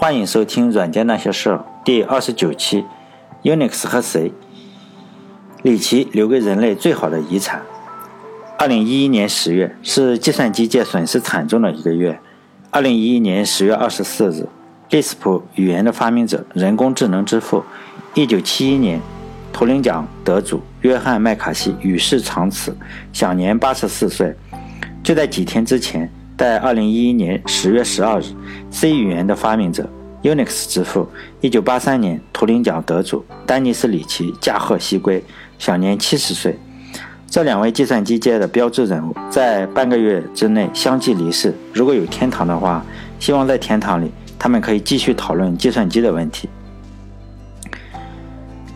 欢迎收听《软件那些事》第二十九期。Unix 和谁？里奇留给人类最好的遗产。二零一一年十月是计算机界损失惨重的一个月。二零一一年十月二十四日，Lisp 语言的发明者、人工智能之父，一九七一年图灵奖得主约翰麦卡锡与世长辞，享年八十四岁。就在几天之前，在二零一一年十月十二日，C 语言的发明者、Unix 之父，一九八三年图灵奖得主丹尼斯·里奇驾鹤西归，享年七十岁。这两位计算机界的标志人物，在半个月之内相继离世。如果有天堂的话，希望在天堂里，他们可以继续讨论计算机的问题。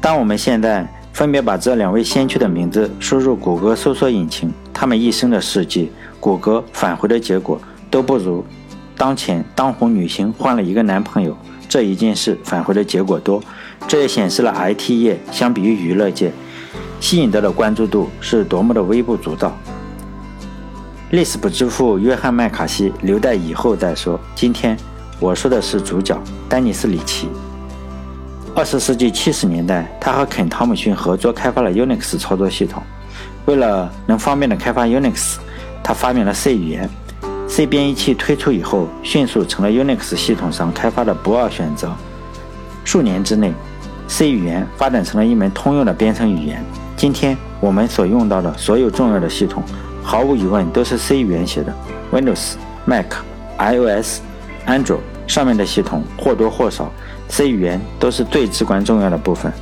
当我们现在分别把这两位先驱的名字输入谷歌搜索引擎，他们一生的事迹。谷歌返回的结果都不如当前当红女星换了一个男朋友这一件事返回的结果多。这也显示了 IT 业相比于娱乐界吸引得的关注度是多么的微不足道。Lisp 之父约翰麦卡锡留待以后再说。今天我说的是主角丹尼斯里奇。二十世纪七十年代，他和肯汤姆逊合作开发了 Unix 操作系统。为了能方便的开发 Unix。他发明了 C 语言，C 编译器推出以后，迅速成了 Unix 系统上开发的不二选择。数年之内，C 语言发展成了一门通用的编程语言。今天我们所用到的所有重要的系统，毫无疑问都是 C 语言写的。Windows、Mac、iOS、Android 上面的系统或多或少，C 语言都是最至关重要的部分。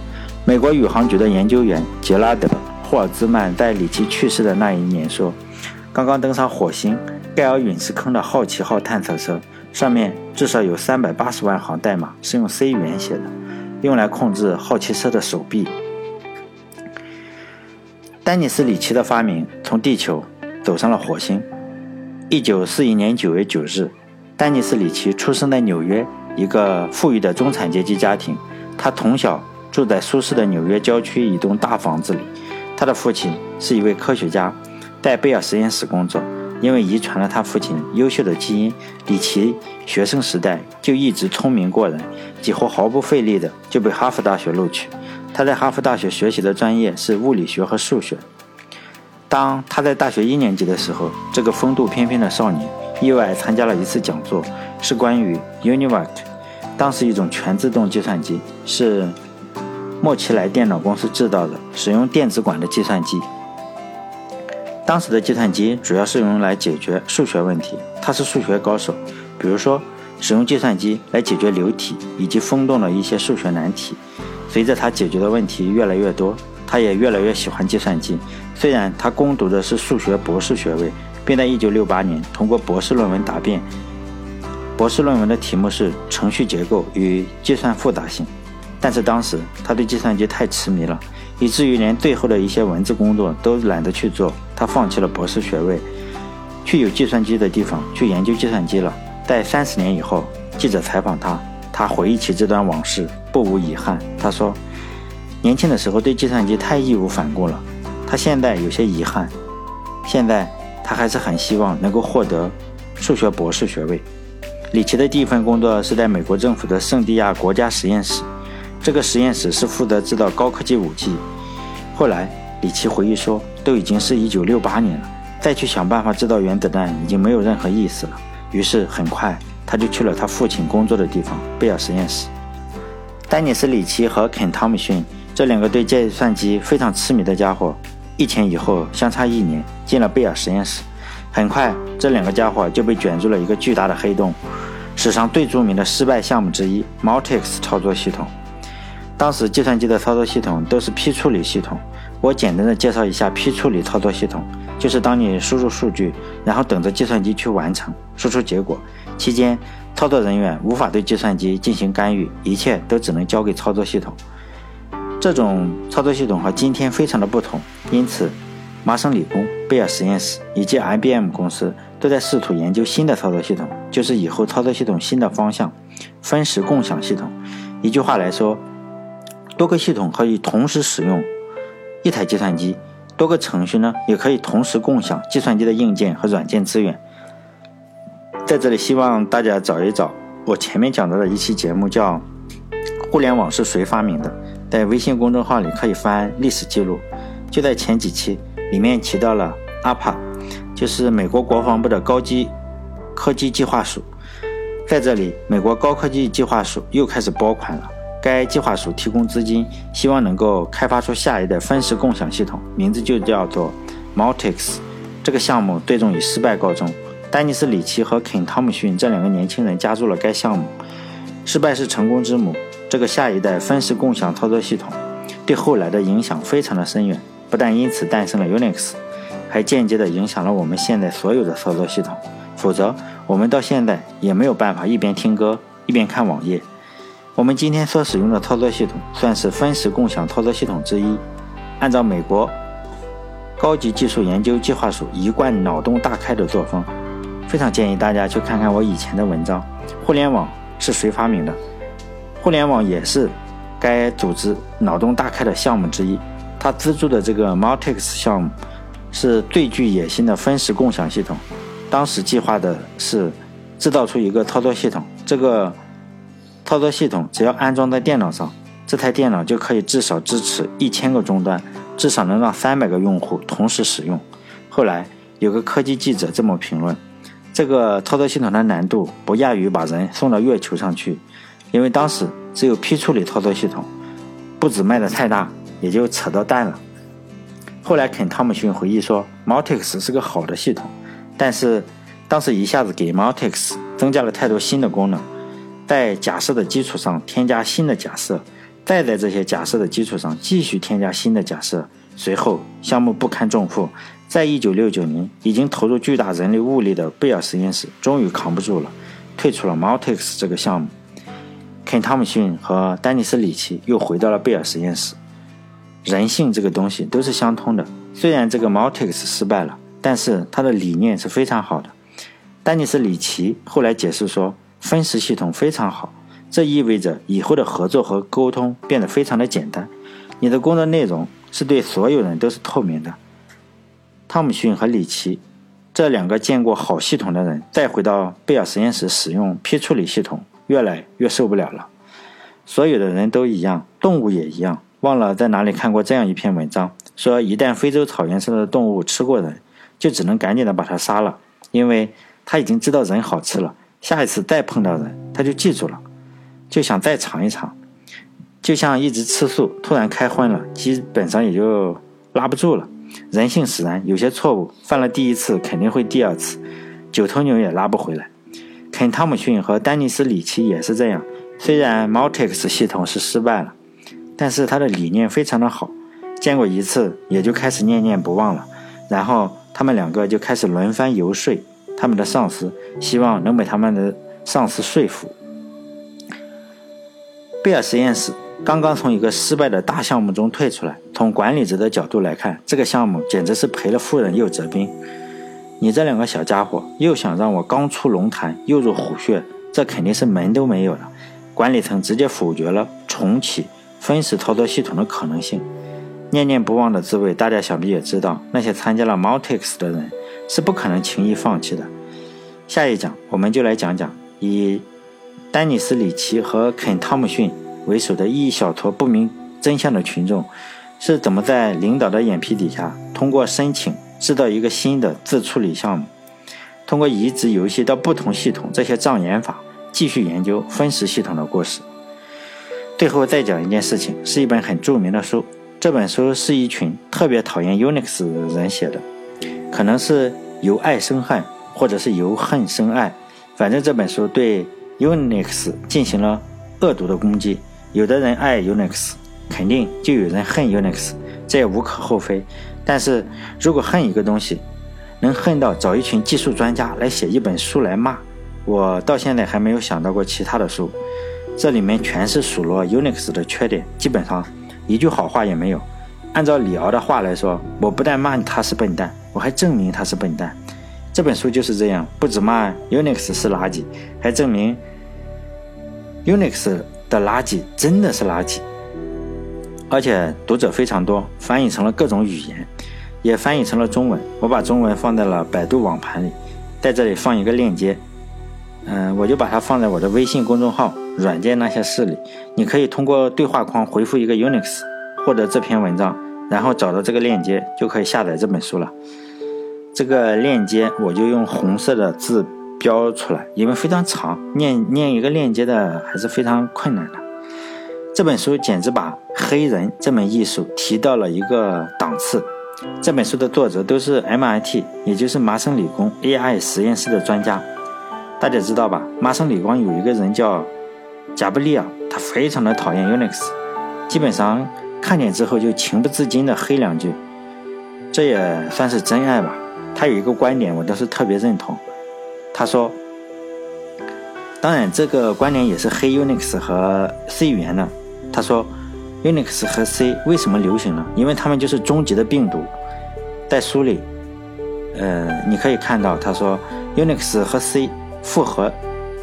美国宇航局的研究员杰拉德·霍尔兹曼在里奇去世的那一年说。刚刚登上火星盖尔陨石坑的好奇号探测车，上面至少有三百八十万行代码是用 C 语言写的，用来控制好奇车的手臂。丹尼斯·里奇的发明从地球走上了火星。一九四一年九月九日，丹尼斯·里奇出生在纽约一个富裕的中产阶级家庭。他从小住在舒适的纽约郊区一栋大房子里。他的父亲是一位科学家。在贝尔实验室工作，因为遗传了他父亲优秀的基因，里奇学生时代就一直聪明过人，几乎毫不费力的就被哈佛大学录取。他在哈佛大学学习的专业是物理学和数学。当他在大学一年级的时候，这个风度翩翩的少年意外参加了一次讲座，是关于 UNIVAC，当时一种全自动计算机，是莫奇莱电脑公司制造的，使用电子管的计算机。当时的计算机主要是用来解决数学问题，他是数学高手。比如说，使用计算机来解决流体以及风洞的一些数学难题。随着他解决的问题越来越多，他也越来越喜欢计算机。虽然他攻读的是数学博士学位，并在1968年通过博士论文答辩。博士论文的题目是程序结构与计算复杂性，但是当时他对计算机太痴迷了。以至于连最后的一些文字工作都懒得去做，他放弃了博士学位，去有计算机的地方去研究计算机了。在三十年以后，记者采访他，他回忆起这段往事，不无遗憾。他说：“年轻的时候对计算机太义无反顾了，他现在有些遗憾。现在他还是很希望能够获得数学博士学位。”李奇的第一份工作是在美国政府的圣地亚国家实验室。这个实验室是负责制造高科技武器。后来，里奇回忆说：“都已经是一九六八年了，再去想办法制造原子弹已经没有任何意思了。”于是，很快他就去了他父亲工作的地方——贝尔实验室。丹尼斯·里奇和肯·汤姆逊这两个对计算机非常痴迷的家伙，一前一后相差一年进了贝尔实验室。很快，这两个家伙就被卷入了一个巨大的黑洞——史上最著名的失败项目之一 ——Multics 操作系统。当时计算机的操作系统都是批处理系统。我简单的介绍一下批处理操作系统，就是当你输入数据，然后等着计算机去完成输出结果，期间操作人员无法对计算机进行干预，一切都只能交给操作系统。这种操作系统和今天非常的不同，因此麻省理工、贝尔实验室以及 IBM 公司都在试图研究新的操作系统，就是以后操作系统新的方向——分时共享系统。一句话来说。多个系统可以同时使用一台计算机，多个程序呢也可以同时共享计算机的硬件和软件资源。在这里，希望大家找一找我前面讲到的一期节目叫《互联网是谁发明的》，在微信公众号里可以翻历史记录。就在前几期里面提到了 ARPA，就是美国国防部的高级科技计划署。在这里，美国高科技计划署又开始拨款了。该计划署提供资金，希望能够开发出下一代分时共享系统，名字就叫做 Multics。这个项目最终以失败告终。丹尼斯·里奇和肯·汤姆逊这两个年轻人加入了该项目。失败是成功之母。这个下一代分时共享操作系统对后来的影响非常的深远，不但因此诞生了 Unix，还间接的影响了我们现在所有的操作系统。否则，我们到现在也没有办法一边听歌一边看网页。我们今天所使用的操作系统算是分时共享操作系统之一。按照美国高级技术研究计划署一贯脑洞大开的作风。非常建议大家去看看我以前的文章。互联网是谁发明的？互联网也是该组织脑洞大开的项目之一。他资助的这个 Multics 项目是最具野心的分时共享系统。当时计划的是制造出一个操作系统，这个操作系统只要安装在电脑上，这台电脑就可以至少支持一千个终端，至少能让三百个用户同时使用。后来有个科技记者这么评论。这个操作系统的难度不亚于把人送到月球上去，因为当时只有批处理操作系统，不止卖的太大，也就扯到蛋了。后来肯·汤姆逊回忆说，Multics 是个好的系统，但是当时一下子给 Multics 增加了太多新的功能，在假设的基础上添加新的假设，再在这些假设的基础上继续添加新的假设，随后项目不堪重负。在一九六九年，已经投入巨大人力物力的贝尔实验室终于扛不住了，退出了 Multics 这个项目。肯·汤姆逊和丹尼斯·里奇又回到了贝尔实验室。人性这个东西都是相通的。虽然这个 Multics 失败了，但是他的理念是非常好的。丹尼斯·里奇后来解释说，分时系统非常好，这意味着以后的合作和沟通变得非常的简单。你的工作内容是对所有人都是透明的。汤姆逊和里奇这两个见过好系统的人，再回到贝尔实验室使用批处理系统，越来越受不了了。所有的人都一样，动物也一样。忘了在哪里看过这样一篇文章，说一旦非洲草原上的动物吃过人，就只能赶紧的把它杀了，因为他已经知道人好吃了，下一次再碰到人，他就记住了，就想再尝一尝。就像一直吃素，突然开荤了，基本上也就拉不住了。人性使然，有些错误犯了第一次肯定会第二次，九头牛也拉不回来。肯·汤姆逊和丹尼斯·里奇也是这样。虽然 Multics 系统是失败了，但是他的理念非常的好，见过一次也就开始念念不忘了。然后他们两个就开始轮番游说他们的上司，希望能被他们的上司说服。贝尔实验室。刚刚从一个失败的大项目中退出来，从管理者的角度来看，这个项目简直是赔了夫人又折兵。你这两个小家伙又想让我刚出龙潭又入虎穴，这肯定是门都没有了。管理层直接否决了重启分时操作系统的可能性。念念不忘的滋味，大家想必也知道。那些参加了 Multics 的人是不可能轻易放弃的。下一讲我们就来讲讲以丹尼斯·里奇和肯·汤姆逊。为首的一小撮不明真相的群众，是怎么在领导的眼皮底下，通过申请制造一个新的自处理项目，通过移植游戏到不同系统这些障眼法，继续研究分时系统的故事。最后再讲一件事情，是一本很著名的书，这本书是一群特别讨厌 Unix 人写的，可能是由爱生恨，或者是由恨生爱，反正这本书对 Unix 进行了恶毒的攻击。有的人爱 Unix，肯定就有人恨 Unix，这也无可厚非。但是如果恨一个东西，能恨到找一群技术专家来写一本书来骂，我到现在还没有想到过其他的书。这里面全是数落 Unix 的缺点，基本上一句好话也没有。按照李敖的话来说，我不但骂他是笨蛋，我还证明他是笨蛋。这本书就是这样，不止骂 Unix 是垃圾，还证明 Unix。的垃圾真的是垃圾，而且读者非常多，翻译成了各种语言，也翻译成了中文。我把中文放在了百度网盘里，在这里放一个链接，嗯，我就把它放在我的微信公众号“软件那些事”里，你可以通过对话框回复一个 Unix，获得这篇文章，然后找到这个链接就可以下载这本书了。这个链接我就用红色的字标出来，因为非常长，念念一个链接的还是非常困难的。这本书简直把黑人这门艺术提到了一个档次。这本书的作者都是 MIT，也就是麻省理工 AI 实验室的专家。大家知道吧？麻省理工有一个人叫贾布利尔，他非常的讨厌 Unix，基本上看见之后就情不自禁的黑两句。这也算是真爱吧。他有一个观点，我倒是特别认同。他说：“当然，这个观点也是黑 Unix 和 C 语言的。”他说：“Unix 和 C 为什么流行呢？因为他们就是终极的病毒。”在书里，呃，你可以看到，他说 Unix 和 C 复合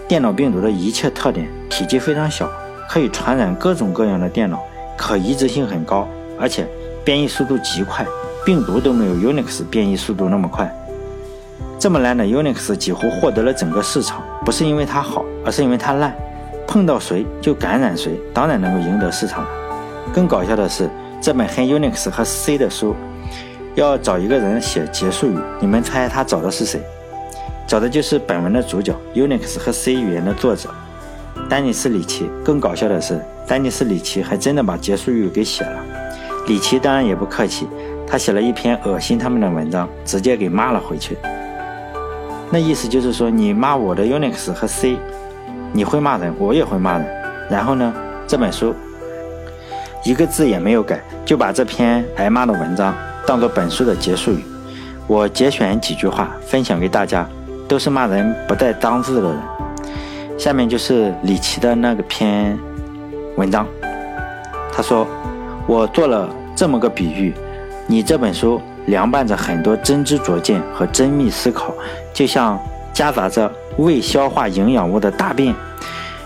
电脑病毒的一切特点：体积非常小，可以传染各种各样的电脑，可移植性很高，而且变异速度极快。病毒都没有 Unix 变异速度那么快。这么烂的 Unix 几乎获得了整个市场，不是因为它好，而是因为它烂。碰到谁就感染谁，当然能够赢得市场了。更搞笑的是，这本黑 Unix 和 C 的书。要找一个人写结束语，你们猜他找的是谁？找的就是本文的主角，Unix 和 C 语言的作者丹尼斯·里奇。更搞笑的是，丹尼斯·里奇还真的把结束语给写了。里奇当然也不客气，他写了一篇恶心他们的文章，直接给骂了回去。那意思就是说，你骂我的 Unix 和 C，你会骂人，我也会骂人。然后呢，这本书一个字也没有改，就把这篇挨骂的文章。当做本书的结束语，我节选几句话分享给大家，都是骂人不带脏字的人。下面就是李琦的那个篇文章，他说：“我做了这么个比喻，你这本书凉拌着很多真知灼见和真密思考，就像夹杂着未消化营养物的大便，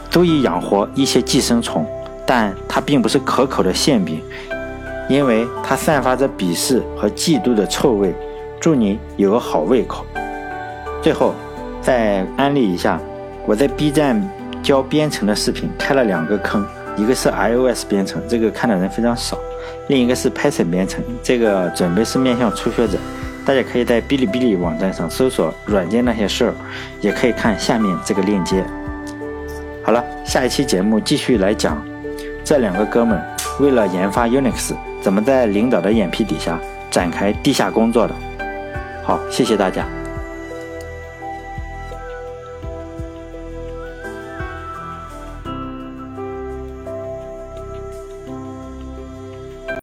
足以养活一些寄生虫，但它并不是可口的馅饼。”因为它散发着鄙视和嫉妒的臭味，祝你有个好胃口。最后，再安利一下，我在 B 站教编程的视频开了两个坑，一个是 iOS 编程，这个看的人非常少；另一个是 Python 编程，这个准备是面向初学者。大家可以在哔哩哔哩网站上搜索“软件那些事儿”，也可以看下面这个链接。好了，下一期节目继续来讲这两个哥们为了研发 Unix。怎么在领导的眼皮底下展开地下工作的？好，谢谢大家。